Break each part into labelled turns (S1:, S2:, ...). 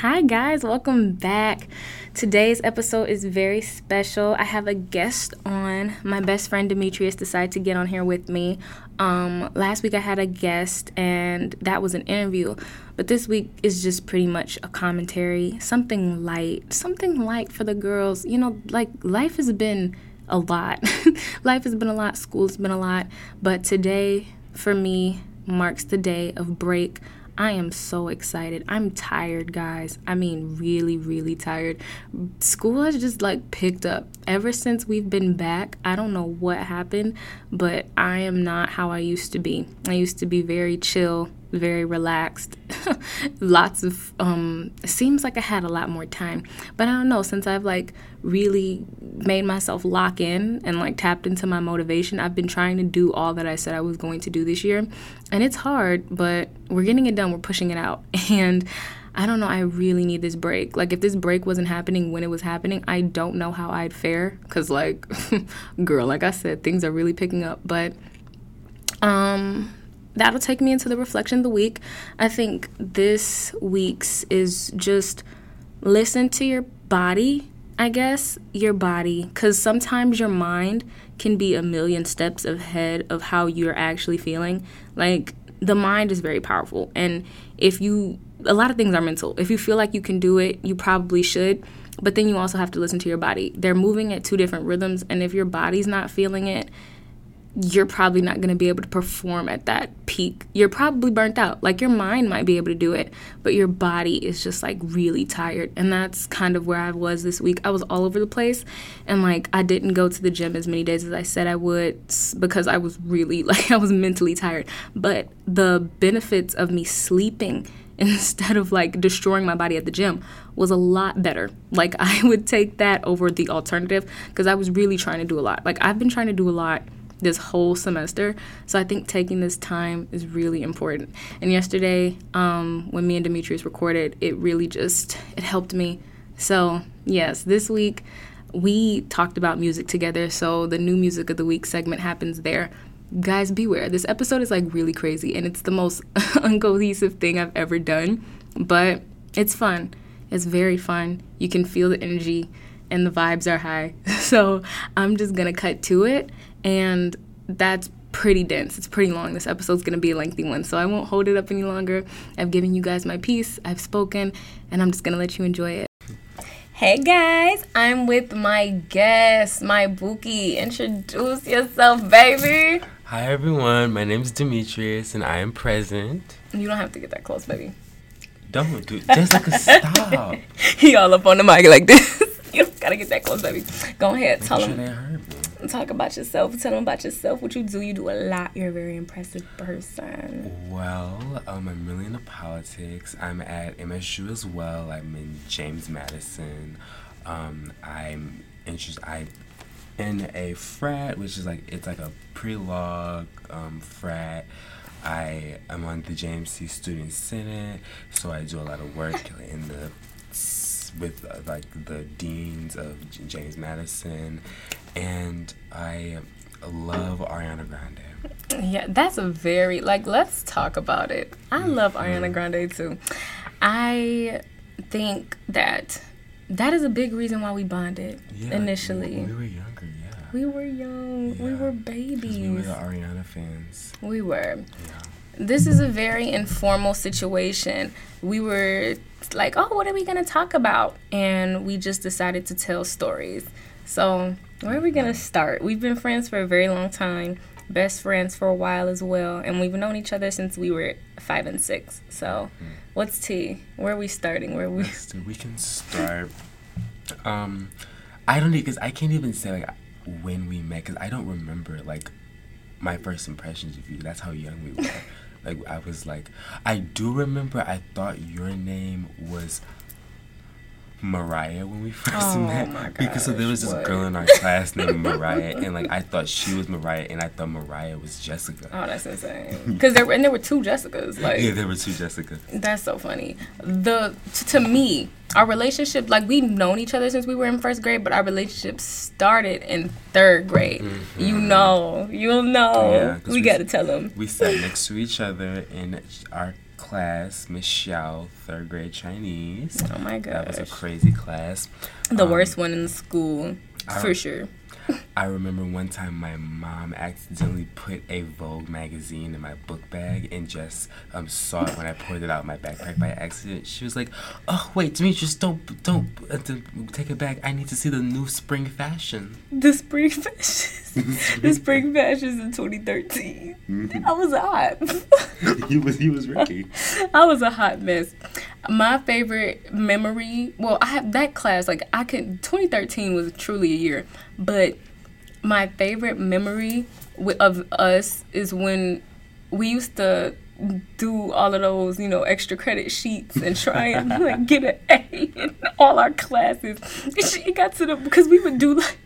S1: Hi, guys, welcome back. Today's episode is very special. I have a guest on. My best friend Demetrius decided to get on here with me. Um, last week I had a guest, and that was an interview. But this week is just pretty much a commentary, something light, something light for the girls. You know, like life has been a lot. life has been a lot, school's been a lot. But today, for me, marks the day of break. I am so excited. I'm tired, guys. I mean, really, really tired. School has just like picked up ever since we've been back. I don't know what happened, but I am not how I used to be. I used to be very chill, very relaxed. Lots of um seems like I had a lot more time. But I don't know, since I've like really made myself lock in and like tapped into my motivation, I've been trying to do all that I said I was going to do this year. And it's hard, but we're getting it done. We're pushing it out. And I don't know, I really need this break. Like if this break wasn't happening when it was happening, I don't know how I'd fare cuz like girl, like I said, things are really picking up, but um that'll take me into the reflection of the week. I think this week's is just listen to your body, I guess, your body, because sometimes your mind can be a million steps ahead of how you're actually feeling. Like, the mind is very powerful. And if you, a lot of things are mental. If you feel like you can do it, you probably should. But then you also have to listen to your body. They're moving at two different rhythms. And if your body's not feeling it, you're probably not going to be able to perform at that peak. You're probably burnt out. Like your mind might be able to do it, but your body is just like really tired. And that's kind of where I was this week. I was all over the place and like I didn't go to the gym as many days as I said I would because I was really like I was mentally tired. But the benefits of me sleeping instead of like destroying my body at the gym was a lot better. Like I would take that over the alternative because I was really trying to do a lot. Like I've been trying to do a lot this whole semester. So I think taking this time is really important. And yesterday, um, when me and Demetrius recorded, it really just it helped me. So yes, this week we talked about music together. So the new music of the week segment happens there. Guys, beware. This episode is like really crazy, and it's the most uncohesive thing I've ever done. But it's fun. It's very fun. You can feel the energy and the vibes are high. So I'm just gonna cut to it and that's pretty dense. It's pretty long. This episode's gonna be a lengthy one, so I won't hold it up any longer. I've given you guys my piece, I've spoken, and I'm just gonna let you enjoy it. Hey guys, I'm with my guest, my Buki. Introduce yourself, baby.
S2: Hi everyone, my name is Demetrius and I am present.
S1: You don't have to get that close, baby.
S2: Don't do just like a stop.
S1: he all up on the mic like this. you gotta get that close, baby. Go ahead,
S2: Make
S1: tell
S2: sure
S1: him. Talk about yourself. Tell them about yourself. What you do. You do a lot. You're a very impressive person.
S2: Well, um, I'm really into politics. I'm at MSU as well. I'm in James Madison. Um, I'm interested. I in a frat, which is like it's like a pre-law um, frat. I am on the JMC Student Senate, so I do a lot of work in the with uh, like the deans of James Madison, and I love Ariana Grande.
S1: Yeah, that's a very like. Let's talk about it. I mm-hmm. love Ariana Grande too. I think that that is a big reason why we bonded
S2: Yeah,
S1: initially.
S2: we, we were younger, yeah.
S1: We were young. We were babies.
S2: We were the Ariana fans.
S1: We were.
S2: Yeah.
S1: This is a very informal situation. We were like, oh, what are we going to talk about? And we just decided to tell stories. So, where are we going to start? We've been friends for a very long time, best friends for a while as well. And we've known each other since we were five and six. So, what's T? Where are we starting? Where are we?
S2: We can start. Um, I don't need because I can't even say like when we met because I don't remember like my first impressions of you. That's how young we were. like I was like, I do remember. I thought your name was Mariah when we first
S1: Oh
S2: met because so there was this
S1: gosh,
S2: girl in our class named Mariah and like I thought she was Mariah and I thought Mariah was Jessica.
S1: Oh, that's insane. Because there were, and there were two Jessicas. Like,
S2: yeah, there were two Jessicas.
S1: That's so funny. The t- to me, our relationship like we've known each other since we were in first grade, but our relationship started in third grade. You know, you'll know.
S2: Mm-hmm. Yeah,
S1: we
S2: we-
S1: got to tell them.
S2: We sat next to each other in our class, Michelle, third grade Chinese.
S1: Oh my god,
S2: That was a crazy class.
S1: The
S2: Um,
S1: worst one in the school,
S2: I
S1: for sure.
S2: I remember one time my mom accidentally put a Vogue magazine in my book bag and just um, saw it when I poured it out my backpack by accident. She was like, "Oh wait, Demetrius, don't don't uh, take it back. I need to see the new spring fashion."
S1: The spring fashion. the spring fashions in 2013. I was hot.
S2: he was he was ready.
S1: I was a hot mess. My favorite memory, well, I have that class, like, I could, 2013 was truly a year, but my favorite memory of us is when we used to do all of those, you know, extra credit sheets and try and like get an A in all our classes. It got to the because we would do like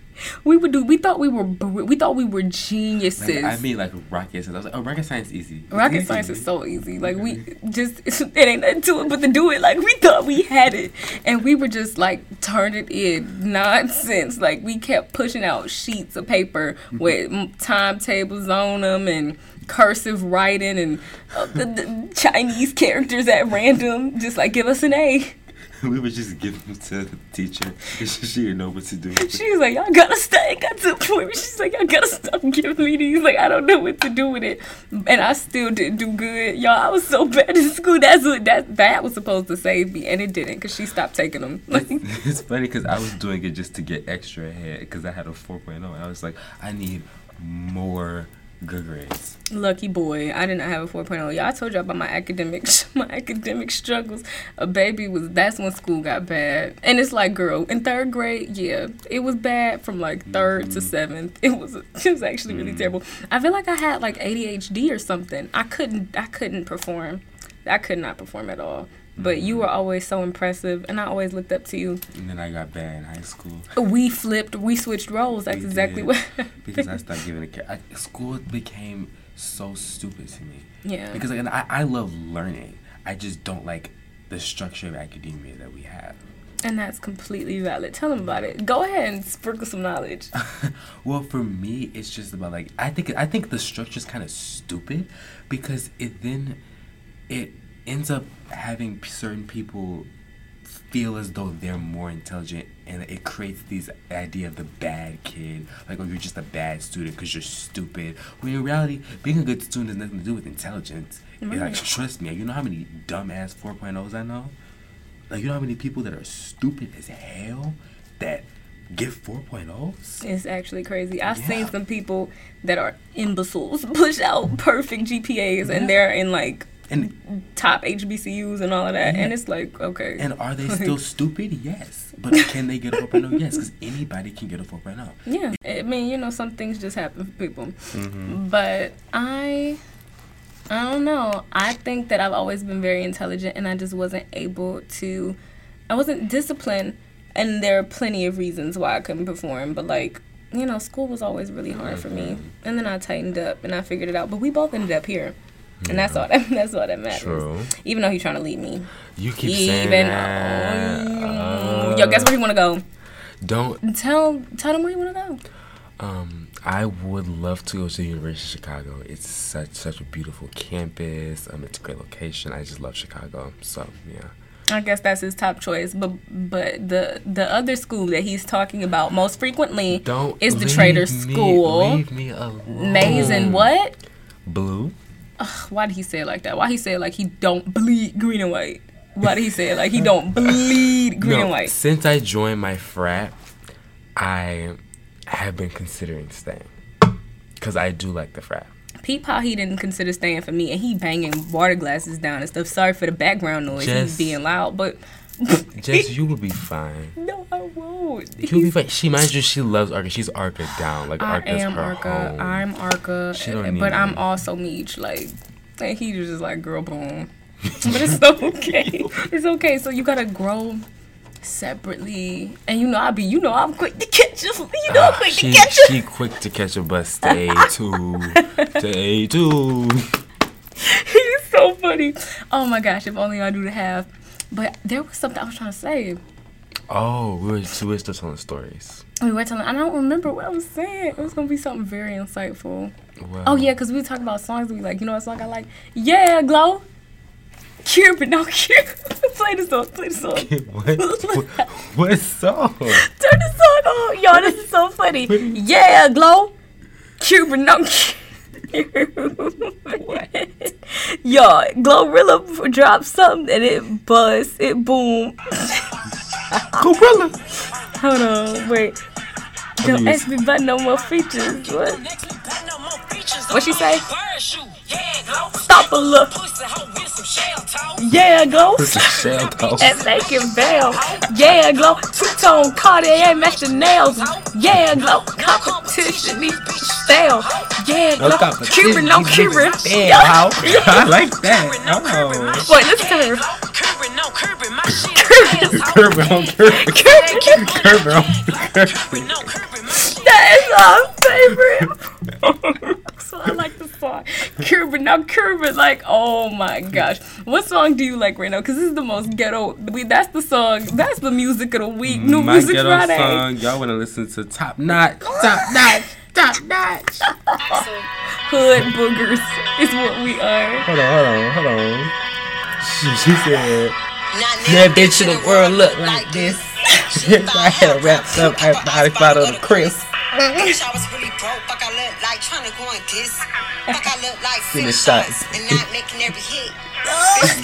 S1: we would do we thought we were we thought we were geniuses.
S2: Like, I mean, like rocket science. I was like, "Oh, rocket science is easy." It's
S1: Rocket
S2: easy.
S1: science is so easy. Like we just it ain't nothing to it but to do it. Like we thought we had it, and we were just like turn it in nonsense. Like we kept pushing out sheets of paper with timetables on them and cursive writing and uh, the, the Chinese characters at random. Just like give us an A.
S2: we would just give them to the teacher. she didn't know what to do.
S1: She was like, y'all gotta stay. Got to the point where she's like, y'all gotta stop giving me these. Like, I don't know what to do with it. And I still didn't do good. Y'all, I was so bad in school. That's what that that was supposed to save me. And it didn't because she stopped taking them. Like,
S2: It's, it's funny because I was doing it just to get extra ahead because I had a 4.0 and I was like, I need more good grades.
S1: lucky boy. I did not have a 4.0. Y'all, I told y'all about my academic my academic struggles. A baby was that's when school got bad. And it's like, girl, in third grade, yeah, it was bad from like 3rd to mm-hmm. seventh. It was it was actually really mm-hmm. terrible. I feel like I had like ADHD or something. I couldn't I couldn't perform. I could not perform at all. But you were always so impressive, and I always looked up to you.
S2: And then I got bad in high school
S1: We flipped, we switched roles. That's
S2: We
S1: exactly
S2: did.
S1: what.
S2: because I started giving a care. I, school became so stupid to me
S1: yeah.
S2: because like, and I, I love learning. I just don't like the structure of academia that we have.
S1: And that's completely valid. Tell them about it. Go ahead and sprinkle some knowledge.
S2: well, for me, it's just about like I think I think the structure is kind of stupid because it then it ends up having certain people feel as though they're more intelligent and it creates this idea of the bad kid like oh you're just a bad student because you're stupid when in reality being a good student has nothing to do with intelligence It, like
S1: Right.
S2: trust me you know how many dumbass 4.0s i know like you know how many people that are stupid as hell that get 4.0s
S1: It's actually crazy. I've seen some people that are imbeciles push out perfect GPAs
S2: Yeah.
S1: and they're in like
S2: and
S1: top HBCUs and all of that.
S2: Yeah.
S1: And it's like, okay.
S2: And are they still stupid? Yes. But can they get a 4.0? Yes, because anybody can get a oh. 4.0.
S1: yeah. I mean, you know, some things just happen for people.
S2: Mm-hmm.
S1: But I. I don't know. I think that I've always been very intelligent and I just wasn't able to. I wasn't disciplined, and there are plenty of reasons why I couldn't perform, but like. You know, school was always really hard for me,
S2: Mm-hmm.
S1: and then I tightened up and I figured it out. But we both ended up here, and that's all that that's all that matters.
S2: True.
S1: Even though he's trying to lead me,
S2: You keep saying
S1: even
S2: that.
S1: though, yo, guess where you want to go?
S2: Don't.
S1: Tell tell them where you want to go.
S2: Um, I would love to go to the University of Chicago. It's such such a beautiful campus. Um, it's a great location. I just love Chicago. So yeah.
S1: I guess that's his top choice, but but the the other school that he's talking about most frequently
S2: Don't
S1: is the Trader School.
S2: Leave me alone.
S1: And what?
S2: Blue.
S1: Ugh, why did he say it like that? Why he say it like he don't bleed green and white? Why did he say it like he don't bleed green
S2: no,
S1: and white?
S2: Since I joined my frat, I have been considering staying because I do like the frat.
S1: Peep how he didn't consider staying for me, and he banging water glasses down and stuff. Sorry for the background noise.
S2: Just-
S1: he's being loud, but
S2: Jess, you will be fine.
S1: no, I won't.
S2: You'll be fine. She mind you, she loves Arca. She's Arca down. Like
S1: I
S2: Arca's
S1: am
S2: her
S1: Arca.
S2: home.
S1: I'm Arca,
S2: She don't
S1: but
S2: need
S1: I'm also Meech. Like, and he was just like, girl, boom. but it's okay. It's okay. So you gotta grow separately, and you know I be, you know I'm quick to catch you. You know I'm
S2: Ah,
S1: quick
S2: she
S1: to catch you.
S2: she quick to catch a bus. Stay tuned. Stay tuned.
S1: He's so funny. Oh my gosh, if only I knew to have. But there was something I was trying to say.
S2: Oh, we were, we were still telling stories.
S1: We were telling. I don't remember what I was saying. It was gonna be something very insightful. Oh yeah, cause we talked about songs. We like, you know what song I like? Yeah, glow. Cure, but no Cupid. play the song, play the song.
S2: what, what, what song?
S1: Turn the song on, y'all. this is so funny. Yeah, Glow. Cupid, no Cupid. Yo, Glorilla dropped something and it buzz, it boom.
S2: Gorilla.
S1: Hold on, wait. Don't ask me about no more features. What? What she say? Stop a look. Yeah, Glow.
S2: This is Shell Toast.
S1: and make it veil. Yeah, glow. Two tone Cartier match the nails. Yeah, glow. Competition needs to stale. Yeah, glow. Cuban, no Cuban.
S2: Yeah, how? I like that. Oh.
S1: Wait, let's turn.
S2: Curb on curb. Curb on curb.
S1: That is our favorite. So I like the song. Cuban, now Cuban, like, oh my gosh. What song do you like right now? Because this is the most ghetto. We, that's the song. That's the music of the week. New
S2: My
S1: Music
S2: ghetto
S1: Friday.
S2: song. Y'all want to listen to Top Notch? Top Notch. Top Notch.
S1: Hood boogers is what we are.
S2: Hold on, hold on, hold on. She, she said,
S3: That bitch in the world look like this.
S2: I had a wrapped up. Everybody follow the Chris.
S3: Wish I was really broke. Fuck, I look like trying to go and diss. Fuck, I look like
S2: Finish
S3: finish
S2: shots.
S3: shots and not making every hit.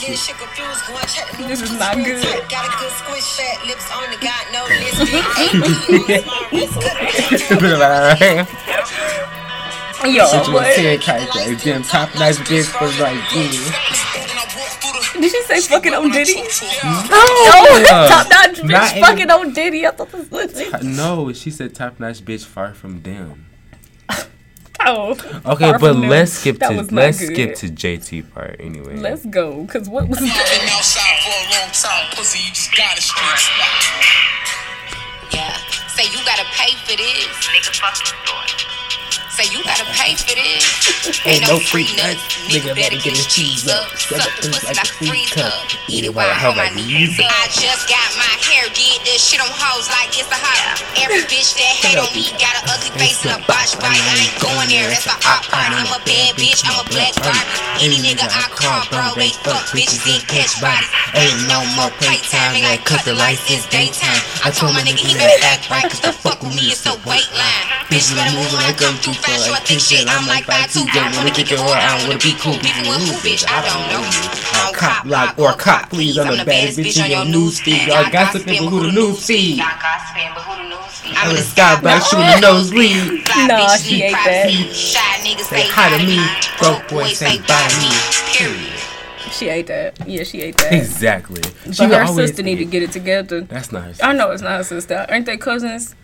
S3: Getting shit confused, going check the
S1: This
S3: news.
S1: is not good.
S3: Got a good squish, fat lips on the got no list. Big eight, small wrist, cut
S1: Yo,
S2: Shit, you
S1: what?
S2: said, Kite, them top notch bitch was like, yeah.
S1: Did she say fucking on Diddy?
S2: No,
S1: Oh, top notch bitch
S2: in-
S1: fucking on Diddy. I thought this was legit.
S2: No, she said top notch bitch far from them.
S1: Oh.
S2: Okay, but let's skip to let's
S1: good.
S2: skip to JT part anyway.
S1: Let's go, cause what was that?
S4: Been outside for a long time, pussy, you just got a street
S3: Yeah. Say you gotta pay for this. Say you gotta pay for this. Ain't no free nuts. Nigga better get his cheese up. Suck the pussy like a free cup. Eat it while I hold my knees up. I just got my hair did. This shit on hoes like it's a hobby. Every bitch that hate on me got an ugly face and a botch bite. I ain't going there. That's a hot party. I'm a bad bitch. I'm a black Barbie. Any nigga I call, bro, they fuck bitches and catch bodies. Ain't no more playtime. Like cut the lights. It's daytime. I told my nigga he better act right. Cause the fuck with me is a weight line. Bitch better move when I come through fast. Short thick shit. I'm like 5'2". Don't wanna kick it or I wanna be cool. Beefing with who, bitch? I don't know you. I don't cop lock or cop please. I'm the baddest bitch on your news feed. Y'all gossiping, but who the news feed? Y'all gossiping, but who the news feed? I'm in the sky back shooting the nosebleed.
S1: Nah, she ain't that.
S3: Shy niggas
S2: Say
S3: say
S2: hi to me.
S3: Broke boys say bye me. Period.
S1: She ate that. Yeah, she ate that.
S2: Exactly.
S1: But
S2: She
S1: her sister need to get it together.
S2: That's not her.
S1: I know it's not her sister. Aren't they cousins?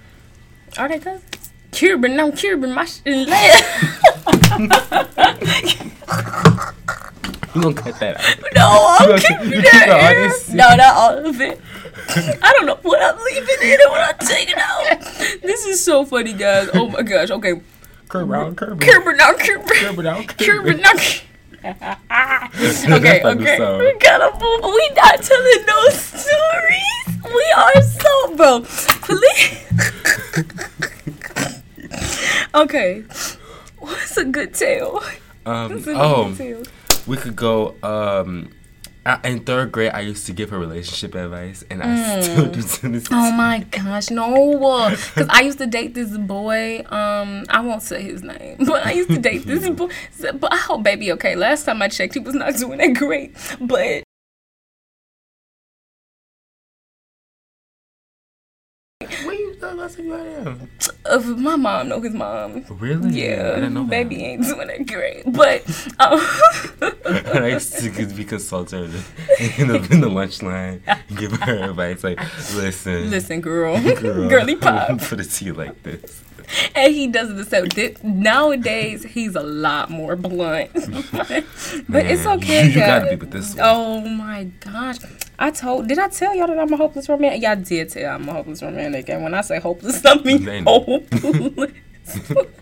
S1: Are they cousins? Cuban, no Cuban, my shit is
S2: You gonna cut that out?
S1: No, I'm keeping that in. No, not all of it. I don't know what I'm leaving in and what I'm taking out. This is so funny, guys. Oh my gosh. Okay.
S2: Curb around, curb around.
S1: Cuban, no Cuban.
S2: Curb around, curb
S1: Cuban,
S2: around.
S1: no Okay,
S2: That's not the
S1: okay. We gotta move. We not telling no stories. We are so, bro. Please. okay. What's a good tale?
S2: Um, oh,
S1: good tale?
S2: we could go. Um, I, in third grade, I used to give her relationship advice, and I still do to this.
S1: Oh my gosh, no! Because I used to date this boy. Um, I won't say his name, but I used to date this boy. But I hope baby okay. Last time I checked, he was not doing that great. But
S2: you thought about him?
S1: uh, my mom know his mom.
S2: Really?
S1: Yeah,
S2: I didn't know
S1: baby
S2: that.
S1: ain't doing that great. But um,
S2: I used to be consulted in the, in the lunch line, give her advice like, "Listen,
S1: listen, girl,
S2: girl,
S1: girly pop,
S2: put it to you like this."
S1: and he does the same. Thi- Nowadays, he's a lot more blunt. but it's okay,
S2: you gotta be with this one.
S1: Oh my gosh. I told did I tell y'all that I'm a hopeless romantic? Y'all did tell I'm a hopeless romantic. And when I say hopeless, I mean hopeless.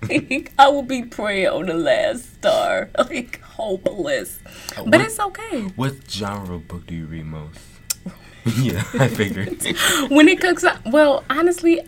S1: like, I will be praying on the last star. Like hopeless. Uh, but
S2: what-
S1: it's okay.
S2: What genre of book do you read most? yeah, I figured.
S1: When it cooks up well, honestly,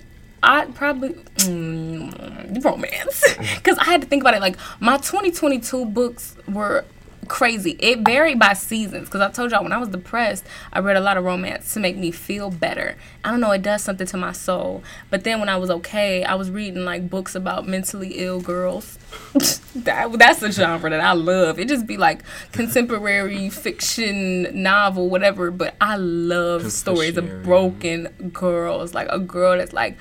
S1: I probably mm, romance because I had to think about it. Like my 2022 books were crazy. It varied by seasons because I told y'all when I was depressed, I read a lot of romance to make me feel better. I don't know, it does something to my soul. But then when I was okay, I was reading like books about mentally ill girls. that, that's a genre that I love. It just be like contemporary fiction, novel, whatever. But I love stories of broken girls, like a girl that's like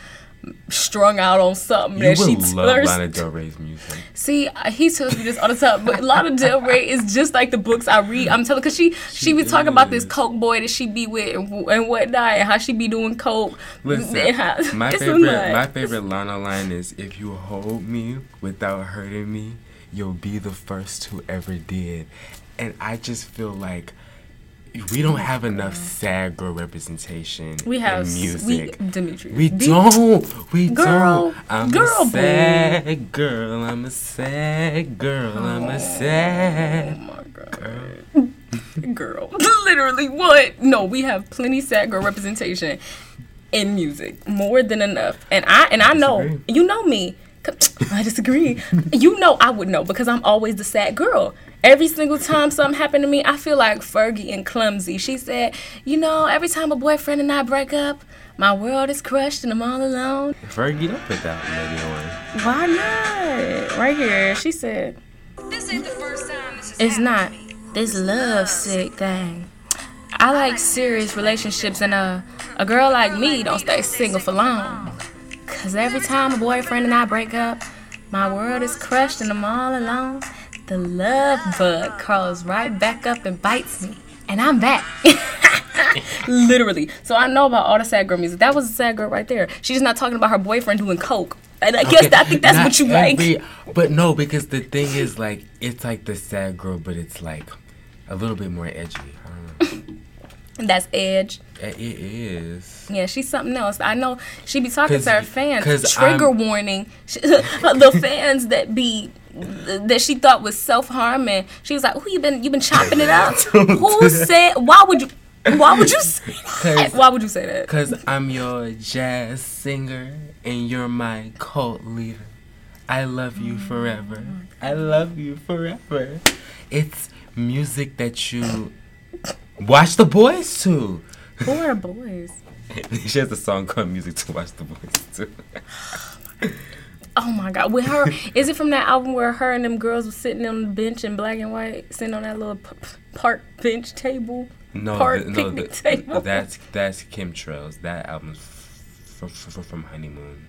S1: strung out on something
S2: You
S1: that she
S2: love Lana Del Rey's music.
S1: See, uh, he tells me this all the time, but Lana Del Rey is just like the books I read. I'm telling, cause she she, be talking about this coke boy that she be with and, and whatnot, and how she be doing coke.
S2: Listen,
S1: how-
S2: my favorite my favorite Lana line is if you hold me without hurting me, you'll be the first who ever did. And I just feel like we don't have enough sad girl representation
S1: we have
S2: in music.
S1: we Dimitri.
S2: We
S1: D-
S2: don't. We
S1: Girl,
S2: don't. I'm
S1: girl,
S2: a sad girl. I'm a sad girl. I'm a
S1: Oh
S2: sad
S1: my god, girl. Literally, what? No, we have plenty sad girl representation in music, more than enough. And I and I know you know me. I disagree. you know I would know because I'm always the sad girl. Every single time something happened to me, I feel like Fergie and clumsy. She said, "You know, every time a boyfriend and I break up, my world is crushed and I'm all alone."
S2: Fergie, don't put that lady on.
S1: Why not? Right here, she said.
S3: This ain't the first time this
S1: It's not this love sick thing. I like serious relationships, and a a girl like me don't stay single for long. Cause every time a boyfriend and I break up, my world is crushed and I'm all alone. The love bug crawls right back up and bites me, and I'm back. Literally. So I know about all the sad girl music. That was a sad girl right there. She's just not talking about her boyfriend doing coke. And I guess
S2: Okay,
S1: I think that's what you like.
S2: But no, because the thing is, like, it's like the sad girl, but it's like a little bit more edgy.
S1: That's Edge.
S2: It it is.
S1: Yeah, she's something else. I know she be talking to her fans. Trigger
S2: I'm-
S1: warning. The fans that be that she thought was self harming. She was like, "Who you been? You been chopping it up? Who said? Why would you? Why would you say that? Why would you say that?
S2: Cause I'm your jazz singer and you're my cult leader. I love you forever. I love you forever. It's music that you watch the boys to.
S1: Who are boys?
S2: she has a song called "Music to Watch the Boys to.
S1: Oh my God! With her, is it from that album where her and them girls were sitting on the bench in black and white, sitting on that little p- park bench table?
S2: No,
S1: Park
S2: the- no, the-
S1: table.
S2: that's that's Chemtrails. That album's f- f- f- from Honeymoon.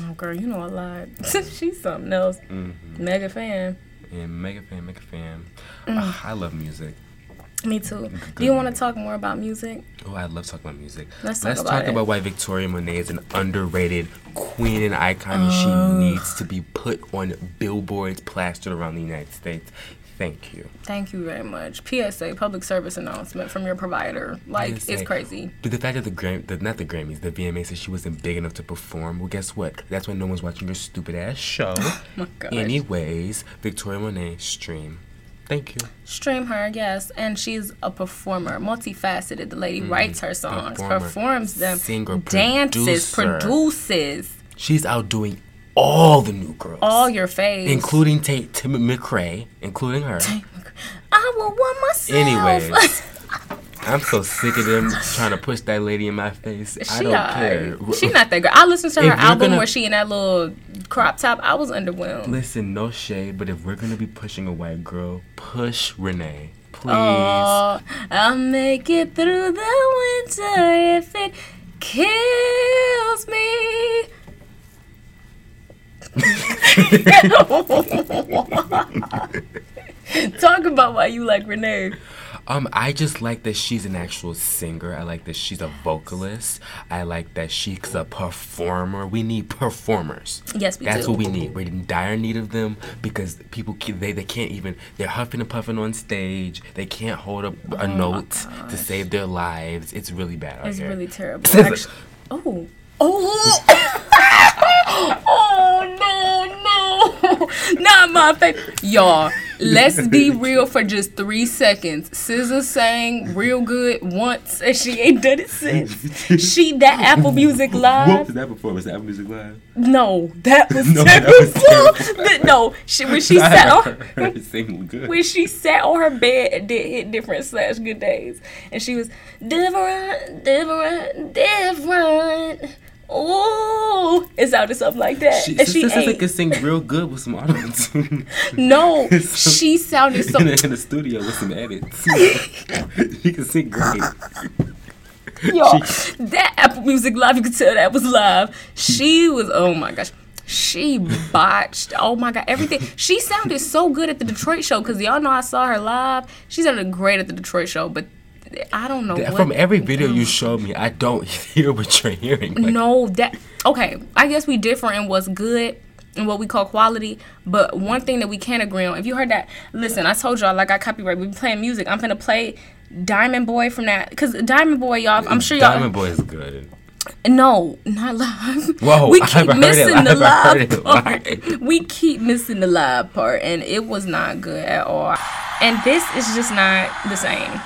S1: Oh girl, you know a lot. She's something else.
S2: Mm-hmm.
S1: Mega fan.
S2: And mega fan, mega fan.
S1: Mm.
S2: Ugh, I love music.
S1: Me too. Do you want to talk more about music?
S2: Oh, I love talking about music.
S1: Let's talk about it.
S2: why Victoria Monet is an underrated queen and icon, and she oh. needs to be put on billboards plastered around the United States. Thank you.
S1: Thank you very much. PSA, public service announcement from your provider. Like, it's crazy.
S2: But the fact that the Gram, the, not the Grammys, the VMA said she wasn't big enough to perform. Well, guess what? That's when no one's watching your stupid ass show.
S1: Oh my gosh.
S2: Anyways, Victoria Monet stream. Thank you.
S1: Stream her, yes. And she's a performer, multifaceted. The lady mm-hmm. writes her songs.
S2: Performer,
S1: performs them,
S2: singer,
S1: dances,
S2: producer.
S1: produces.
S2: She's outdoing all the new girls,
S1: All your face.
S2: including Tate Tim McRae, including her.
S1: I will want myself.
S2: Anyways, I'm so sick of them trying to push that lady in my face. I
S1: she
S2: don't
S1: alright.
S2: care.
S1: She not that girl. I listened to her album
S2: gonna-
S1: where she in that little crop top. I was underwhelmed.
S2: Listen, no shade, but if we're gonna be pushing a white girl, push Renee, please.
S1: Oh, I'll make it through the winter if it kills me. Talk about why you like Renee.
S2: Um, I just like that she's an actual singer. I like that she's a vocalist. I like that she's a performer. We need performers.
S1: Yes, we
S2: That's
S1: do.
S2: what we need. We're in dire need of them because people they they can't even they're huffing and puffing on stage. They can't hold up a note to save their lives. It's really bad
S1: Oh It's
S2: here.
S1: really terrible. Actu- oh. Oh. oh no! Not my face, y'all. Let's be real for just three seconds. SZA sang real good once, and she ain't done it since. She that Apple Music Live.
S2: What was that before? Was that Apple Music Live?
S1: No, that was
S2: No, that was
S1: terrible. But no, she when she
S2: I
S1: sat on
S2: her good.
S1: when she sat on her bed and did hit different slash good days, and she was different, different, different. Ooh, it sounded something like that,
S2: She,
S1: and
S2: she
S1: she
S2: sounds like
S1: ain't.
S2: could sing real good with some auto tune.
S1: No,
S2: So-
S1: she sounded so.
S2: in, the, in the studio with some edits. she can sing great.
S1: Y'all, that Apple Music Live, you could tell that was live. She was, oh my gosh. She botched. Oh my god, everything. She sounded so good at the Detroit show because y'all know I saw her live. She sounded great at the Detroit show, but I don't know.
S2: That-
S1: what-
S2: From every video you showed me, I don't hear what you're hearing. Like,
S1: No, that okay. I guess we differ in what's good and what we call quality. But one thing that we can't agree on, if you heard that, listen, I told y'all like I copyright. We playing music. I'm gonna play Diamond Boy from that because Diamond Boy, y'all. I'm sure y'all.
S2: Diamond Boy is good.
S1: No, not love.
S2: Whoa,
S1: we keep
S2: haven't heard it
S1: missing the
S2: live. I heard
S1: live
S2: it
S1: part. We keep missing the live part, and it was not good at all. And this is just not the same.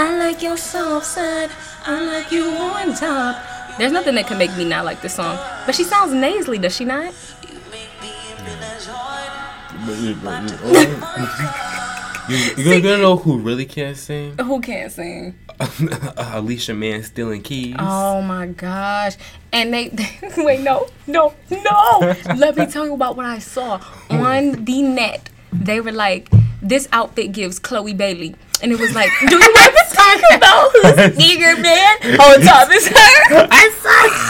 S5: I
S1: like your soft side. I like you on top. There's nothing that can make me not like this song. But she sounds nasally, does she not?
S5: You make me feel as hard.
S2: You, you gonna know who really can't sing?
S1: Who can't sing?
S2: Alicia Man stealing keys.
S1: Oh my gosh. And they, wait, no, no, no. Let me tell you about what I saw on the net. They were like, this outfit gives Chloe Bailey. And it was like, do you ever talk about who's eager man on top is her? I saw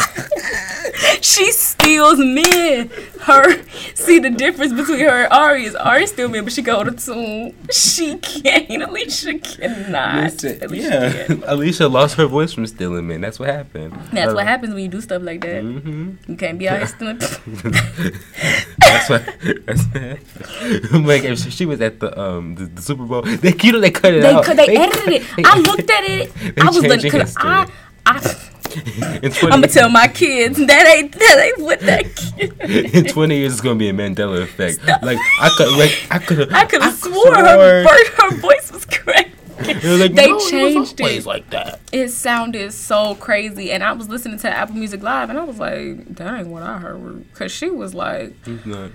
S1: She steals men. Her see the difference between her and Ari is Ari still men, but she go to tune. She can't. Alicia cannot.
S2: Listen,
S1: Alicia
S2: yeah,
S1: can't.
S2: Alicia lost her voice from stealing men. That's what happened.
S1: That's
S2: Uh,
S1: what happens when you do stuff like that.
S2: mhm.
S1: You can't be out here stealing.
S2: That's what. That's what like if she was at the um the, the Super Bowl, they you know they cut it
S1: They
S2: out.
S1: could they edited it. I looked at it.
S2: They
S1: I was looking
S2: changing
S1: because I,
S2: history.
S1: I
S2: in 20,
S1: I'm gonna tell my kids that ain't that ain't what that kid.
S2: in 20 years it's gonna be a Mandela effect. Like I could like I could
S1: I could have swore her her voice was correct.
S2: like,
S1: they
S2: "No,
S1: changed
S2: always
S1: it.
S2: like that.
S1: It sounded so crazy, and I was listening to Apple Music Live, and I was like, "That ain't what I heard," because she was like, "Soon."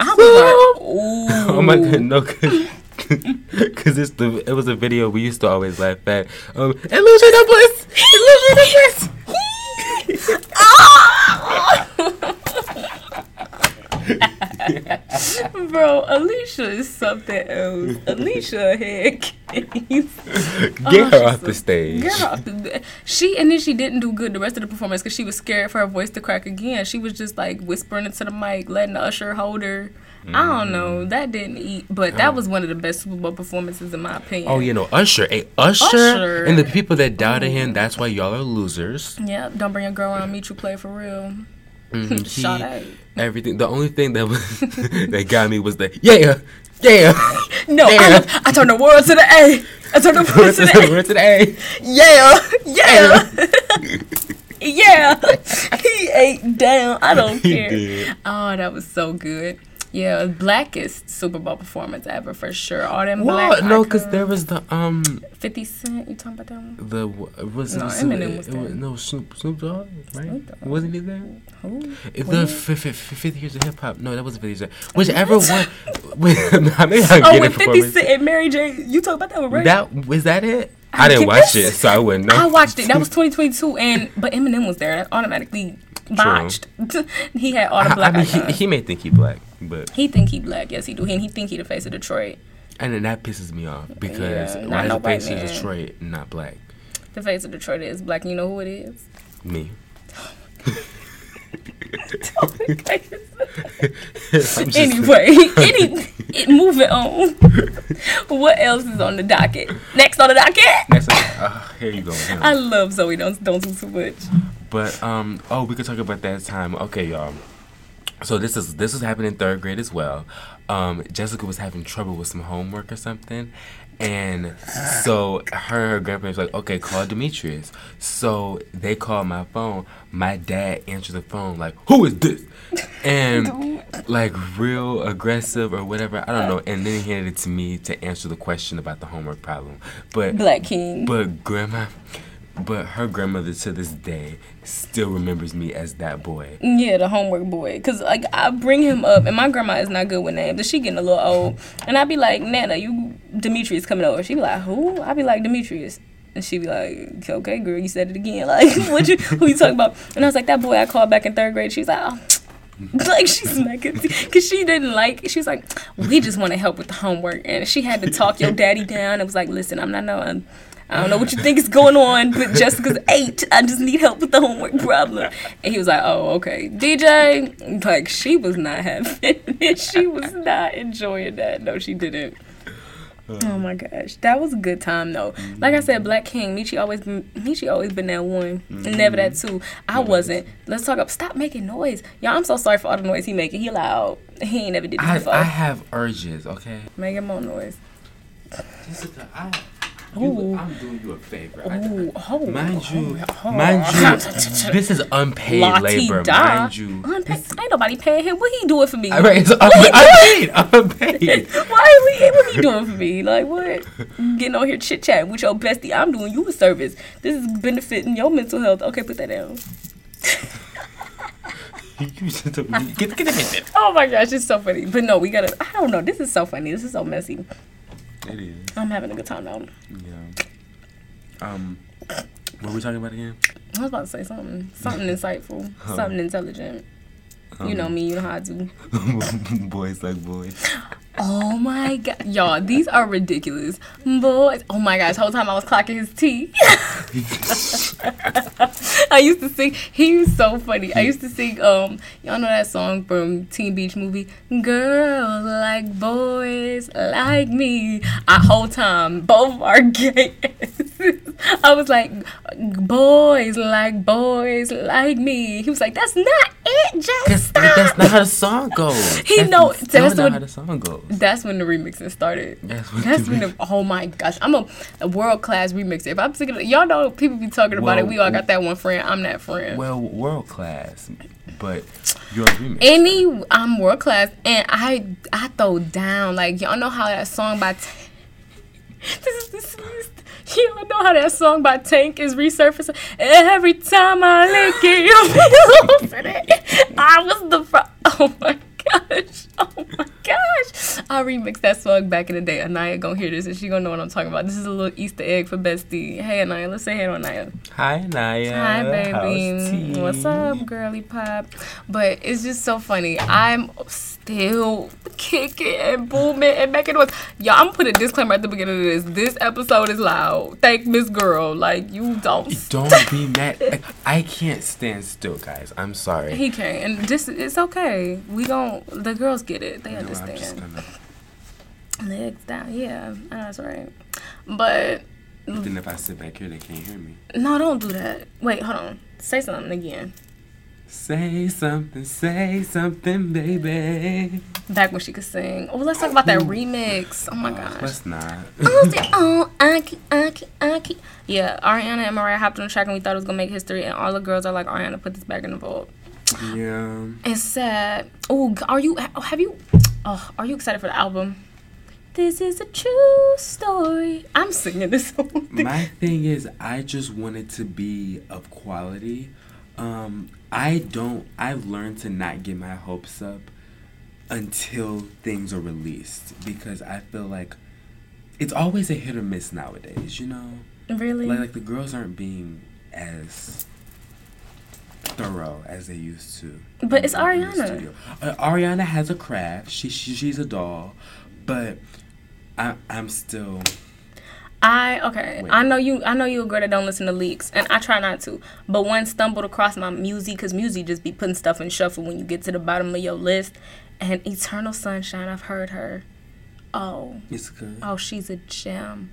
S1: I was like, "Ooh."
S2: Oh my god, no, cause, cause it's the it was a video we used to always laugh at. Um, of bliss, illusion bliss.
S1: Bro, Alicia is something else. Alicia case.
S2: Get her off the stage.
S1: Get her off the She and then she didn't do good the rest of the performance because she was scared for her voice to crack again. She was just like whispering into the mic, letting the usher hold her. I don't
S2: Mm.
S1: know. That didn't eat, but that was one of the best Super Bowl performances in my opinion.
S2: Oh, you know, Usher, a Usher,
S1: Usher.
S2: and the people that doubted him. That's why y'all are losers.
S1: Yeah, don't bring a girl around me. You play for real.
S2: Mhm,
S1: Shout out.
S2: Everything. The only thing that was that got me was the yeah, yeah.
S1: No, I,
S2: Damn.
S1: I turned the world to the A. I turned the world to the
S2: the
S1: A.
S2: where's the A?
S1: Yeah, yeah, yeah. He ate down. I don't
S2: He
S1: care.
S2: did.
S1: Oh, that was so good. Yeah, blackest Super Bowl performance ever for sure. All them
S2: What?
S1: black.
S2: No, because there was the um
S1: Fifty Cent. You talking about that one?
S2: the was
S1: No,
S2: it,
S1: Eminem was
S2: it, it
S1: there.
S2: no Snoop Snoop Dogg right?
S1: Snoop Dogg.
S2: Wasn't he there?
S1: Who? When?
S2: the f- f- f- 50 years of hip hop. No, that wasn't 50 years. of- Whichever one. Maybe I'm
S1: Oh, with Fifty. Cent and Mary J. You talking about that one, right?
S2: That was that it? I didn't watch it, so I wouldn't know.
S1: I watched it. That was 2022, and but Eminem was there. That automatically botched. he had all the
S2: I, I
S1: black
S2: mean, he, he may think he black, but
S1: He think he black, yes he do. And he think he the face of Detroit.
S2: and then that pisses me off because
S1: Yeah,
S2: why is the face
S1: white
S2: of. Detroit not black?
S1: The face of Detroit is black. And you know who it is?
S2: Me.
S1: Anyway, any it, moving on. what else is on the docket? Next on the docket.
S2: Next, uh, here you go. here.
S1: I love Zoe. Don't don't do too much.
S2: But um, oh, we could talk about that time. Okay, y'all. so this is this was happening in third grade as well. Um, Jessica was having trouble with some homework or something, and so her and her grandparents was like, okay, call Demetrius. So they called my phone. My dad answered the phone like, who is this? And like real aggressive or whatever. I don't know. And then he handed it to me to answer the question about the homework problem. But
S1: Black King.
S2: but grandma, but her grandmother to this day still remembers me as that boy.
S1: Yeah, the homework boy. Cause like I bring him up, and my grandma is not good with names, but she getting a little old. And I'd be like, Nana, you Demetrius coming over. She be like, who? I'd be like Demetrius. And she be like, okay, girl, you said it again. Like, what you, who you talking about? And I was like, that boy I called back in third grade. She's like, oh. like she's smacking because she didn't like she was like we just want to help with the homework and she had to talk your daddy down it was like listen i'm not knowing I don't know what you think is going on, but Jessica's eight. I just need help with the homework problem. And he was like, oh, okay. DJ, like, she was not having it. She was not enjoying that. No, she didn't. Uh. Oh my gosh, that was a good time though. Like I said, mm-hmm. Black King, Michi always, been, Michi always been that one, and never that two. I wasn't. Let's talk up. Stop making noise, y'all. I'm so sorry for all the noise he making. He loud. He ain't never did this
S2: I,
S1: before.
S2: I have urges, okay?
S1: Making more noise.
S2: Jessica, I,
S1: Ooh.
S2: I'm doing you a favor. I-
S1: Ooh, oh,
S2: Mind you,
S1: oh.
S2: mind you, this is unpaid labor.
S1: La-ti-da.
S2: Mind you,
S1: Unpaid. Ain't nobody paying him. What he doing for me?
S2: All right, it's unpaid. Unpaid.
S1: Why we, what he doing for me? Like what? Getting on here chit chatting with your bestie. I'm doing you a service. This is benefiting your mental health. Okay, put that down.
S2: You get, get it.
S1: Oh my gosh, it's so funny. But no, we gotta. I don't know. This is so funny. This is so messy.
S2: It is.
S1: I'm having a good time though.
S2: Yeah. Um, what were we talking about again?
S1: I was about to say something, something insightful, something intelligent. You know me. You know how I do.
S2: boys like boys.
S1: Oh my god, y'all, these are ridiculous, boys. Oh my gosh, whole time I was clocking his teeth. I used to sing. He was so funny. I used to sing. Um, y'all know that song from Teen Beach Movie, "Girls Like Boys Like Me." I whole time both are gay. I was like, "Boys like boys like me." He was like, "That's not it, just
S2: That's,
S1: stop."
S2: that's not how the song goes.
S1: He
S2: that's
S1: know-
S2: still
S1: that's
S2: not how the song goes.
S1: That's when the remixing started.
S2: That's when
S1: That's
S2: the
S1: when the oh my gosh, I'm a, a world class remixer. If I'm thinking, y'all know people be talking about it. We all got that one friend. I'm that friend.
S2: Well, world class, but you're a remix.
S1: Any, I'm world class, and I I throw down like y'all know how that song by. T- this is the sweetest. Y'all know how that song by Tank is resurfacing. Every time I lick it, you. I was the fr- oh my gosh, oh my gosh. I remixed that song back in the day. Anaya gonna hear this and she gonna know what I'm talking about. This is a little Easter egg for Bestie. Hey Anaya, let's say hey to Anaya.
S2: Hi, Naya.
S1: Hi, baby. What's up, girly pop? But it's just so funny. I'm still kicking and booming and making noise. Y'all, I'm putting a disclaimer at the beginning of this. This episode is loud. Thank Miss Girl. Like, you don't.
S2: Don't be mad. Like, I can't stand still, guys. I'm sorry.
S1: He can't. And just, it's okay. We don't. the girls get it. They
S2: No,
S1: understand.
S2: gonna.
S1: Legs down. Yeah, that's right. But,
S2: Then if I sit back here, they can't hear me.
S1: no, don't do that. Wait, hold on. Say something again.
S2: Say something, say something, baby.
S1: Back when she could sing. Oh, let's talk about that remix. Oh my gosh.
S2: Let's not.
S1: oh, Aki, Aki, Aki. Yeah, Ariana and Mariah hopped on the track and we thought it was gonna make history, and all the girls are like, Ariana, put this back in the vault.
S2: yeah.
S1: It's sad. Oh, are you? Have you? Oh, are you excited for the album? This is a true story. I'm singing this song.
S2: My thing is, I just want it to be of quality. Um, I don't. I've learned to not get my hopes up until things are released because I feel like it's always a hit or miss nowadays. You know,
S1: really?
S2: like like the girls aren't being as thorough as they used to.
S1: But it's Ariana.
S2: Uh, Ariana has a craft. She, she she's a doll, but I I'm still.
S1: I okay.
S2: Wait.
S1: I know you. I know you a girl that don't listen to leaks, and I try not to. But one stumbled across my music because music just be putting stuff in shuffle when you get to the bottom of your list. And Eternal Sunshine, I've heard her. Oh,
S2: It's good.
S1: oh, she's a gem.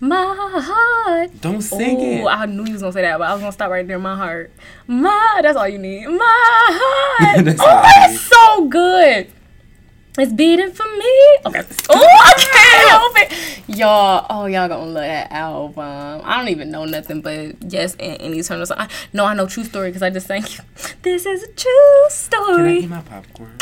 S1: My heart.
S2: Don't sing
S1: Ooh,
S2: it.
S1: I knew you was gonna say that, but I was gonna stop right there. My heart. My. That's all you need. My heart. Oh, that's so good. It's beating for me. Okay. Oh, I can't help it. Y'all, oh, y'all gonna love that album. I don't even know nothing but yes and any eternal song. I, no, I know true story because I just sang. This is a true story.
S2: Can I eat my popcorn?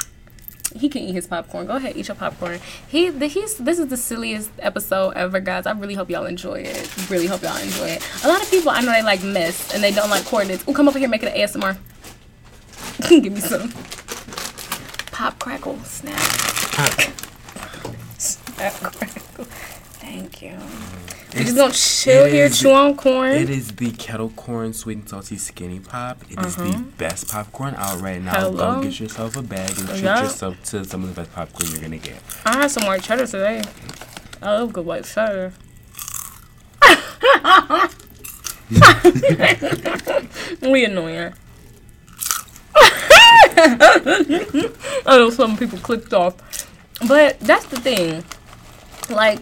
S1: He can eat his popcorn. Go ahead, eat your popcorn. He, the, he's. This is the silliest episode ever, guys. I really hope y'all enjoy it. Really hope y'all enjoy it. A lot of people I know they like mess and they don't like coordinates. Oh, come over here, make it an ASMR. Give me some pop crackle snap. snap crackle. Thank you. We're just gonna chill here,
S2: is-
S1: chew on corn.
S2: It is the kettle corn sweet and salty skinny pop. It is the best popcorn out right now.
S1: Uh-huh. Hello?
S2: Go get yourself a bag and treat
S1: Yeah.
S2: yourself to some of the best popcorn you're gonna get.
S1: I had some white cheddar today. I love good white cheddar. we annoying. I know some people clicked off. But that's the thing. Like,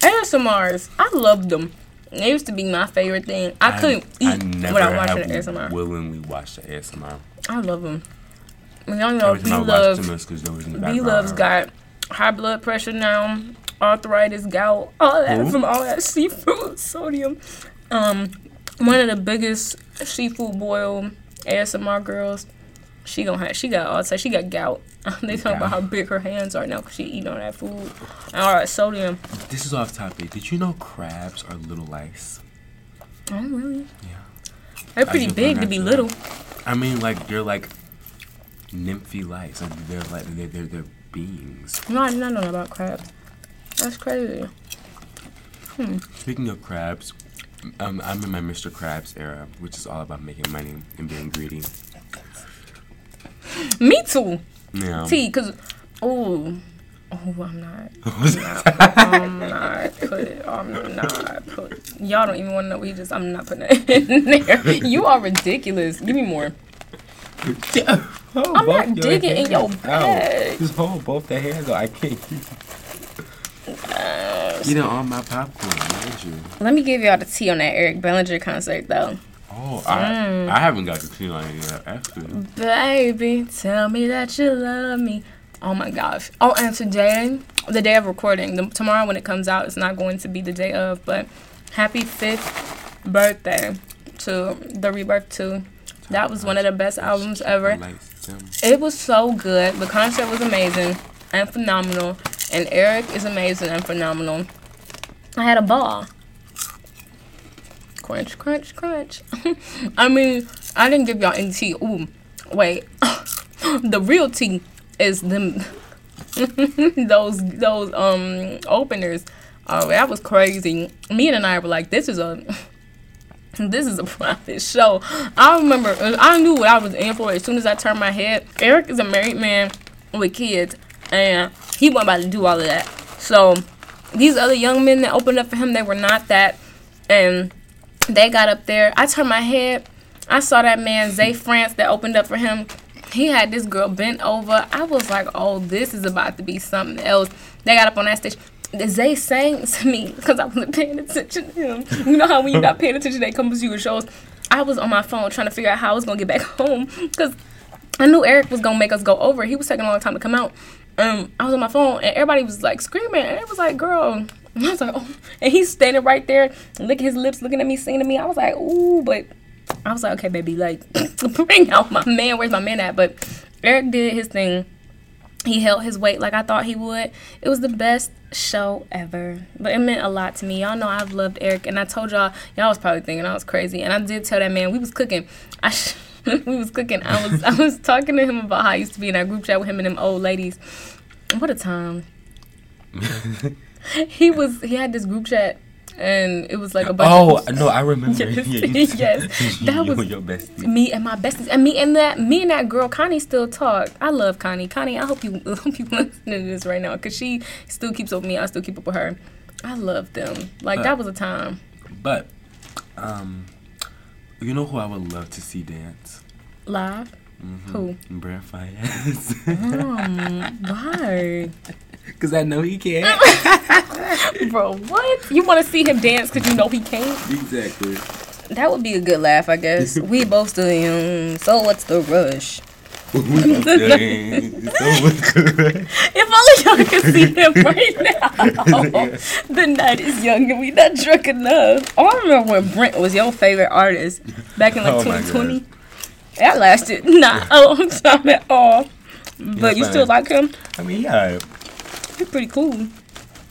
S1: ASMRs, I loved them. They used to be my favorite thing. I, couldn't
S2: I
S1: eat
S2: never
S1: without watching
S2: have
S1: the ASMR.
S2: willingly watched the ASMR.
S1: I love them. Y'all know B loves
S2: them, it's because there was in the
S1: B. Love's got high blood pressure now, arthritis, gout, all that
S2: Who?
S1: from all that seafood sodium. Um, one of the biggest seafood boil ASMR girls. She gonna have. She got all. She got gout. they talk about how big her hands are now because she eating all that food All right, sodium.
S2: This is off topic. Did you know crabs are little lice?
S1: Oh really?
S2: Yeah.
S1: They're pretty big to be little.
S2: I mean, like they're like nymphy lice. Like they're like they're they're, they're beings.
S1: No, I did not know about crabs. That's crazy. Hmm.
S2: Speaking of crabs, um, I'm in my Mr. Krabs era, which is all about making money and being greedy.
S1: Me too.
S2: Yeah.
S1: T, cause oh, oh, I'm not. I'm not put. I'm not put. Y'all don't even want to know. We just. I'm not putting it in there. You are ridiculous. Give me more. I'm not digging in your bag.
S2: Just hold both the hands out. I can't You know, all my popcorn, mind you.
S1: Let me give y'all the tea on that Eric Bellinger concert though.
S2: Oh, I. I haven't got to on it yet. Actually,
S1: Baby, tell me that you love me. Oh my gosh. Oh, and today, the day of recording, the, tomorrow when it comes out, it's not going to be the day of, but happy fifth birthday to the Rebirth 2. That was one of the best albums ever. It was so good. The concert was amazing and phenomenal. And Eric is amazing and phenomenal. I had a ball. Crunch, crunch, crunch. I mean, I didn't give y'all any tea. Ooh, wait. the real tea is them those those um openers. Oh, that was crazy. Me and I were like, this is a this is a private show. I remember, I knew what I was in for as soon as I turned my head. Eric is a married man with kids, and he wasn't about to do all of that. So, these other young men that opened up for him, they were not that. And they got up there. I turned my head. I saw that man, Zae France, that opened up for him. He had this girl bent over. I was like, oh, this is about to be something else. They got up on that stage. Zay sang to me because I wasn't paying attention to him. You know how when you're not paying attention, they come to you with shows. I was on my phone trying to figure out how I was going to get back home because I knew Eric was going to make us go over. He was taking a long time to come out. Um, I was on my phone and everybody was like screaming. And it was like, girl. And I was like, oh. And he's standing right there, licking his lips, looking at me, singing to me. I was like, ooh, but I was like, okay, baby, like, bring out my man. Where's my man at? But Eric did his thing. He held his weight like I thought he would. It was the best show ever. But it meant a lot to me. Y'all know I've loved Eric, and I told y'all, y'all was probably thinking I was crazy. And I did tell that man we was cooking. I sh- we was cooking. I was I was talking to him about how I used to be in that group chat with him and them old ladies. What a time. he was he had this group chat and it was like a bunch
S2: Oh
S1: of
S2: no, I remember.
S1: Yes,
S2: Yeah, you said-
S1: yes.
S2: you
S1: That was-
S2: your bestie.
S1: me and my besties and me and that me and that girl Connie still talk. I love Connie. Connie, I hope you I hope you listening to this right now because she still keeps up with me. I still keep up with her. I love them. Like that was a time.
S2: But, um, you know who I would love to see dance?
S1: Live. Who?
S2: Brent Faiyaz.
S1: Um, why?
S2: Cause I know he can't,
S1: Bro, what? You want to see him dance because you know he can't?
S2: exactly.
S1: That would be a good laugh, I guess. we both still young, so what's the rush? If only y'all could see him right now. the night is young and we not drunk enough. Oh, I remember when Brent was your favorite artist back in like
S2: Oh
S1: 2020. That lasted not a long time at all. But you still like him?
S2: I mean, yeah,
S1: He's pretty cool.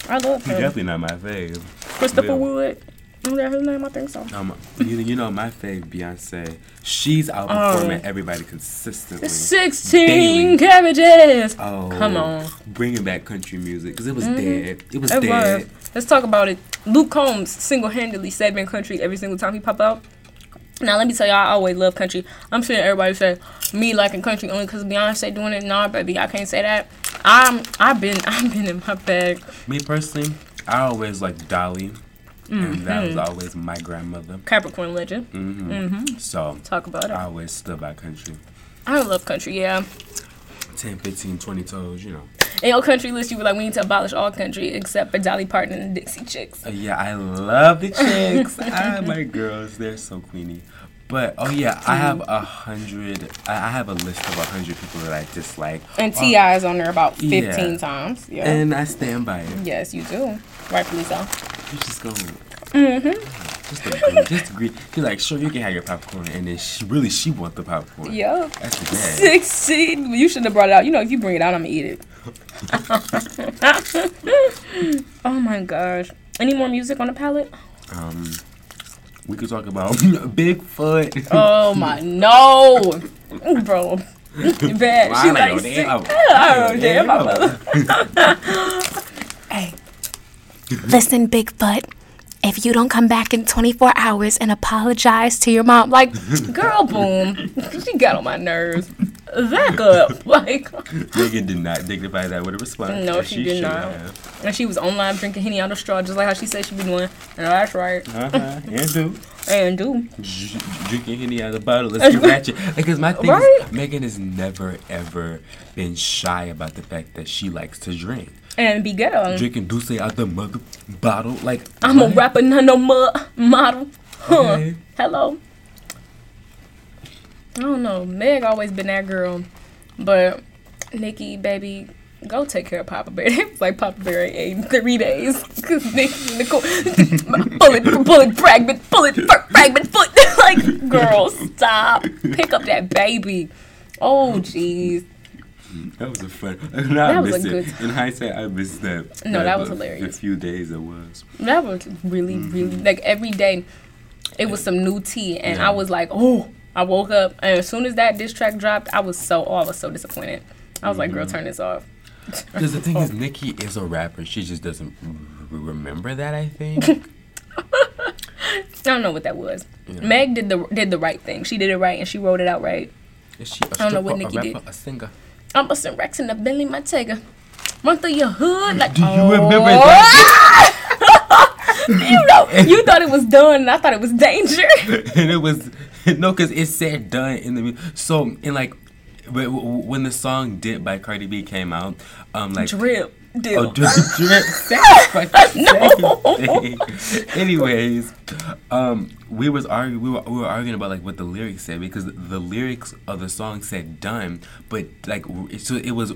S1: I love
S2: he's definitely not my fave.
S1: Christopher
S2: Yeah.
S1: Wood. Is that his name? I think so.
S2: Um, you, you know my fave, Beyonce. She's
S1: Oh.
S2: outperforming everybody consistently.
S1: 16
S2: Daily.
S1: cabbages.
S2: Oh,
S1: Come on.
S2: bringing back country music because it was dead. It was
S1: It
S2: dead.
S1: was. Let's talk about it. Luke Combs single-handedly saving country every single time he pop out. Now let me tell y'all, I always love country. I'm seeing everybody say me liking country only because Beyonce doing it. Nah, baby, I can't say that. I'm I've been I've been in my bag.
S2: Me personally, I always like Dolly, and that
S1: Mm-hmm.
S2: was always my grandmother.
S1: Capricorn legend.
S2: Mm-hmm. So
S1: Talk about it.
S2: I always stood by country.
S1: I love country. Yeah.
S2: 10, 15, 20 toes, you know.
S1: In your country list, you were like, we need to abolish all country except for Dolly Parton and the Dixie Chicks.
S2: Uh, yeah, I love the chicks. ah, my girls, they're so queenie. But oh yeah, I have a hundred. I have a list of a hundred people that I dislike,
S1: And Ti is on there about
S2: yeah.
S1: 15 times. Yeah.
S2: and I stand by it.
S1: yes, you do. Rightfully so.
S2: You just go.
S1: Mm-hmm.
S2: Just agree. Just agree. She's like, sure, you can have your popcorn, and then she really she want the popcorn.
S1: Yup.
S2: That's the bad.
S1: 16. You shouldn't have brought it out. You know, if you bring it out, I'm gonna eat it. oh my gosh. Any more music on the palette?
S2: Um, we could talk about Bigfoot.
S1: Oh my no, bro. Bad.
S2: Well,
S1: She
S2: I
S1: like sick. I don't know damn my mother. hey, listen, Bigfoot. If you don't come back in 24 hours and apologize to your mom, like, girl, boom, she got on my nerves. Back up, like.
S2: Megan did not dignify that with a response.
S1: No,
S2: as
S1: she did not.
S2: have.
S1: And she was online drinking Henny out of straw, just like how she said she'd be doing. And that's right.
S2: Uh-huh. And do.
S1: And do.
S2: Drinking Henny out of the bottle. Let's get ratchet. Because my thing
S1: Right?
S2: is, Megan has never, ever been shy about the fact that she likes to drink.
S1: And be ghetto.
S2: Drinking Douce out the mother bottle. Like,
S1: I'm a rapper, not no mo- model. Huh.
S2: Okay.
S1: Hello. I don't know. Meg always been that girl. But Nicki, baby, go take care of Papa Bear. It was like Papa Bear ain't three days. Because Nicki, Nicole, bullet, bullet, fragment, bullet, fragment, foot. like, girl, stop. Pick up that baby. Oh, jeez.
S2: That was a fun. No, I
S1: That was a
S2: missed it.
S1: good-
S2: In hindsight, I missed that.
S1: No, that was hilarious.
S2: The few days it was.
S1: That was really, really like every day. It was some new tea, and I was like, oh. I woke up, and as soon as that diss track dropped, I was so, oh, I was so disappointed. I was like, girl,
S2: Mm-hmm.
S1: turn this off.
S2: Because the thing is, Nicki is a rapper. She just doesn't remember that. I think.
S1: I don't know what that was.
S2: Yeah.
S1: Meg did the did the right thing. She did it right, and she wrote it out right.
S2: Is she a
S1: I don't know what
S2: stripper,
S1: Nicki
S2: a
S1: did.
S2: rapper, a singer?
S1: I'm busting racks in the my tiger. Run through your hood like.
S2: Do you
S1: oh.
S2: remember that?
S1: You know, you thought it was done, and I thought it was danger.
S2: and it was no, because it said done in the so in like wh- wh- when the song "Dip" by Cardi B came out, um, like
S1: Drip, deal.
S2: Oh, drip, drip.
S1: No.
S2: same thing. Anyways, um, we was arguing. We were, we were arguing about like what the lyrics said because the lyrics of the song said "done," but like so it was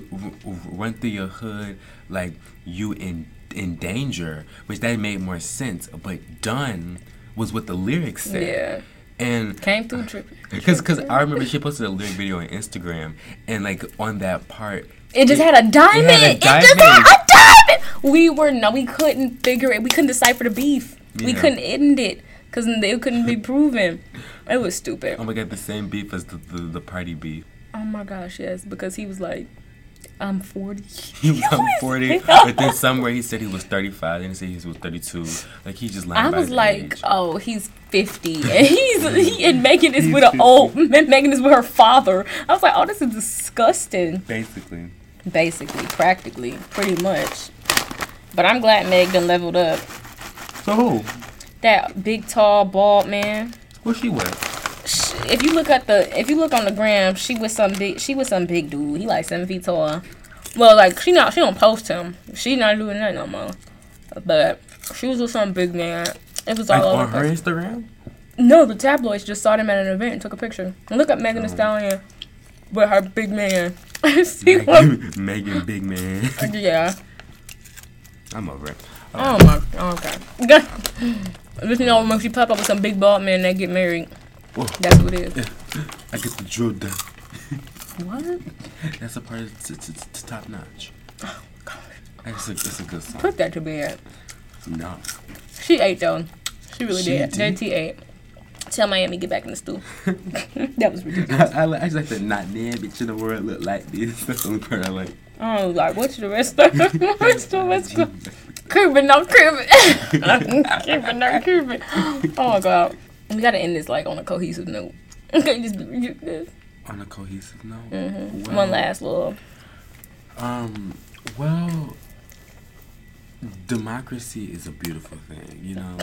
S2: "run through your hood," like you in in danger, which that made more sense. But "done" was what the lyrics said.
S1: Yeah.
S2: And
S1: Came through dripping.
S2: because because I remember she posted a lyric video on Instagram, and like on that part,
S1: It just had a diamond.
S2: a
S1: It, just
S2: diamond.
S1: had a diamond. We were no, we couldn't figure it. We couldn't decipher the beef. We couldn't end it because it couldn't be proven. It was stupid.
S2: oh my god, the same beef as the the, the party beef.
S1: Oh my gosh, yes, because he was like, I'm 40.
S2: He was on 40, but then somewhere he said he was 35, then he said he was 32. Like he just lying
S1: I was like,
S2: age.
S1: oh, he's 50, and he's he, and Megan is
S2: He's
S1: with an old Megan is with her father. I was like, oh, this is disgusting.
S2: basically.
S1: Basically, practically, pretty much. But I'm glad Meg done leveled up.
S2: So who?
S1: That big, tall, bald man.
S2: What's she with?
S1: If you look at the, if you look on the gram, she was some big, she was some big dude. He like seven feet tall. Well, like she not she don't post him. She not doing that no more. But she was with some big man. It was all
S2: Like
S1: over.
S2: on her
S1: place.
S2: Instagram?
S1: No, the tabloids just saw them at an event and took a picture. Look at Megan
S2: Oh.
S1: Thee Stallion with her big man. I see what?
S2: Megan, Big Man.
S1: Yeah.
S2: I'm over it.
S1: Oh my. Okay. Just you know when she pop up with some big bald man that get married.
S2: Whoa.
S1: That's what it is.
S2: I get the drill done.
S1: What?
S2: That's a part of t- t- t- top notch. Oh, it's a, it's a good song.
S1: Put that to bed.
S2: No.
S1: She ate though. She really
S2: She
S1: did.
S2: did?
S1: JT ate. Tell Miami get back in the stool. that was ridiculous.
S2: I, I, I just like the not there bitch in the world look like this. That's the only part I like.
S1: Oh, like, what's the rest of the rest of Cuban, no Cuban. Cuban, no Cuban. Oh my god. We gotta end this like on a cohesive note. Okay, just be just this.
S2: On a cohesive note.
S1: Mhm.
S2: Well,
S1: One last little.
S2: Um. Well, democracy is a beautiful thing. You know.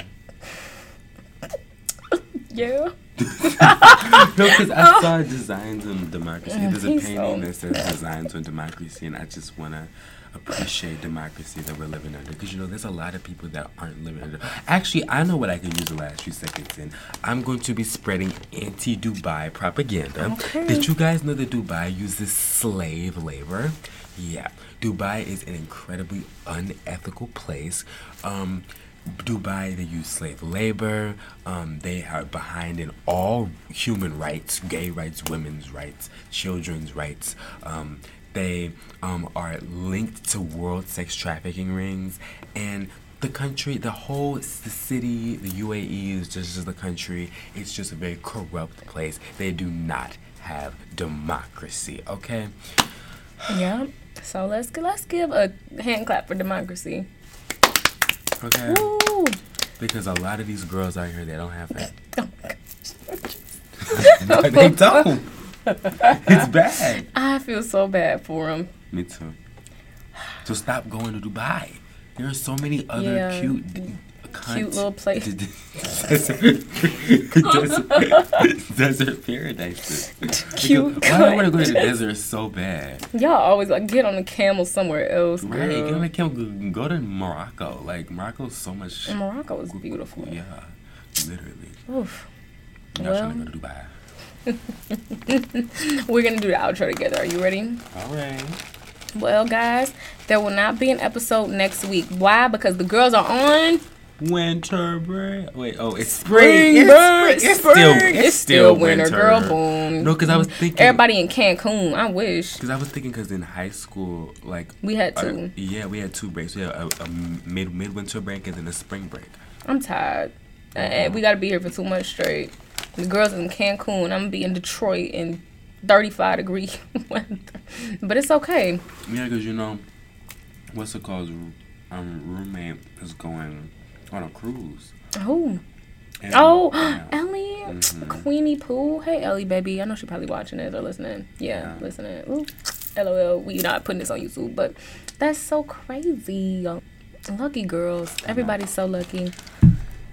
S1: Yeah.
S2: no, because I saw designs on democracy. There's a painting
S1: so.
S2: that says designs on democracy, and I just want to appreciate democracy that we're living under. Because, you know, there's a lot of people that aren't living under. Actually, I know what I can use the last few seconds in. I'm going to be spreading anti Dubai propaganda.
S1: Okay.
S2: Did you guys know that Dubai uses slave labor? Yeah. Dubai is an incredibly unethical place. Um, Dubai, they use slave labor. Um, they are behind in all human rights, gay rights, women's rights, children's rights. Um, they um, are linked to world sex trafficking rings, and the country, the whole the city, the UAE is just the country. It's just a very corrupt place. They do not have democracy. Okay.
S1: Yeah. So let's let's give a hand clap for democracy.
S2: Okay.
S1: Woo!
S2: Because a lot of these girls out here, they don't have it. they don't. It's bad.
S1: I feel so bad for him.
S2: Me too. So stop going to Dubai. There are so many other
S1: Yeah.
S2: cute, d- cunt-
S1: Cute little place.
S2: desert, desert, paradises.
S1: Cute
S2: Because Why do I want to go to the desert so bad?
S1: Y'all always like get on a camel somewhere else.
S2: Right? Get on the camel, go to Morocco. Like Morocco's so much.
S1: And Morocco is beautiful.
S2: Yeah, literally.
S1: Oof.
S2: I'm not
S1: Well.
S2: trying to go to Dubai.
S1: We're gonna do the outro together. Are you ready?
S2: All right.
S1: Well, guys, there will not be an episode next week. Why? Because the girls are on
S2: Winter break. Wait, oh, it's
S1: spring
S2: spring. It's
S1: break.
S2: spring. It's still,
S1: It's still winter, girl. Boom.
S2: No, because I was thinking.
S1: Everybody in Cancun. I wish
S2: Because I was thinking, because in high school, like
S1: we had
S2: uh, yeah, we had two breaks. We had a, a mid midwinter break and then a spring break.
S1: I'm tired. Uh, we gotta be here for two months straight. The girls in Cancun. I'm gonna be in Detroit in 35 degree weather. But it's okay.
S2: Yeah, because you know, what's it called? Um, roommate is going on a cruise.
S1: Oh,
S2: And-
S1: oh,
S2: yeah.
S1: Ellie,
S2: Mhm.
S1: Queenie Pooh. Hey, Ellie, baby. I know she's probably watching this or listening. Yeah,
S2: Yeah.
S1: listening. Ooh, LOL. We not putting this on YouTube, but that's so crazy. Lucky girls. Everybody's so lucky.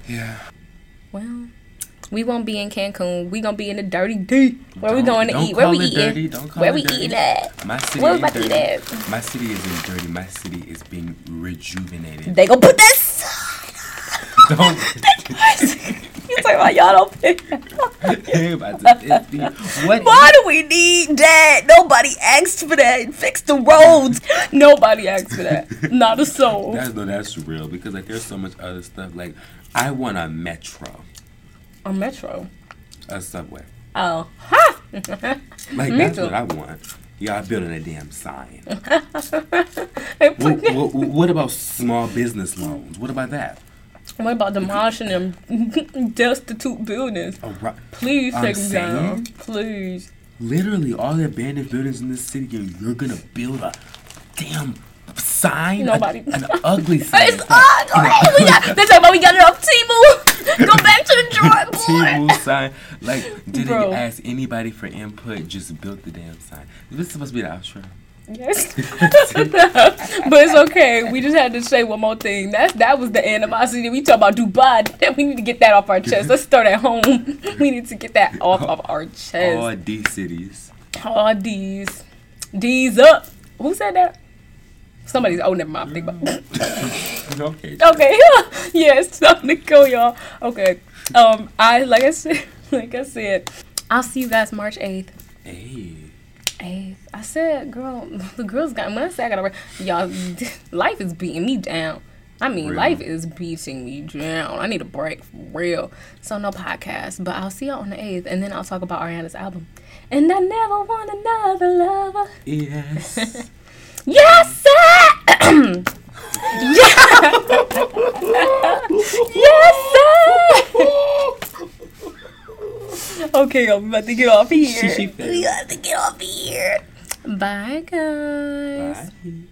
S2: Yeah.
S1: Well, we won't be in Cancun. We gonna be in the dirty D. Where we
S2: Don't-
S1: going to eat? Where we eating?
S2: dirty. Don't call
S1: Where
S2: it
S1: we eating at?
S2: My city
S1: Where we about to eat at?
S2: My city isn't dirty. My city is being rejuvenated.
S1: They gonna put that.
S2: Don't.
S1: you talking about y'all don't pay.
S2: They about to. What?
S1: Why do we need that? Nobody asked for that. Fix the roads. Nobody asked for that. Not a soul.
S2: That's no, that's real because like there's so much other stuff. Like I want a metro,
S1: A metro.
S2: a subway.
S1: Oh. Ha!
S2: Like that's
S1: too.
S2: what I want. Y'all building a damn sign. What, what, what about small business loans? What about that?
S1: What about demolishing them destitute buildings?
S2: A ro-
S1: Please
S2: I'm
S1: take them down. Please.
S2: literally all the abandoned buildings in this city, and you're gonna build a damn sign. A- an ugly sign.
S1: It's ugly. We got, that's why we got it off Temu. Go back to the drawing board.
S2: T-Move sign. Like, didn't
S1: Bro.
S2: ask anybody for input, just built the damn sign. This is supposed to be the outro.
S1: Yes. but it's okay. We just had to say one more thing. That that was the animosity. We talk about Dubai. Then we need to get that off our chest. Let's start at home. We need to get that off of our chest.
S2: All
S1: chest.
S2: D cities.
S1: All D's. D's up. Who said that? Somebody's oh never mind. Think about
S2: Okay.
S1: Okay. yeah, it's time to go, y'all. Okay. Um, I like I said, like I said, I'll see you guys March eighth.
S2: Hey.
S1: Eighth. I said, girl, the girls got. When I say I gotta work, y'all, life is beating me down. I mean,
S2: Real.
S1: life is beating me down. I need a break for real. So no podcast, but I'll see y'all on the eighth, and then I'll talk about Ariana's album. And I never want another lover.
S2: Yes.
S1: Yes, sir. yes, sir. okay, I'm about to get off here.
S2: She- she
S1: we got to get off here. Bye, guys.
S2: Bye.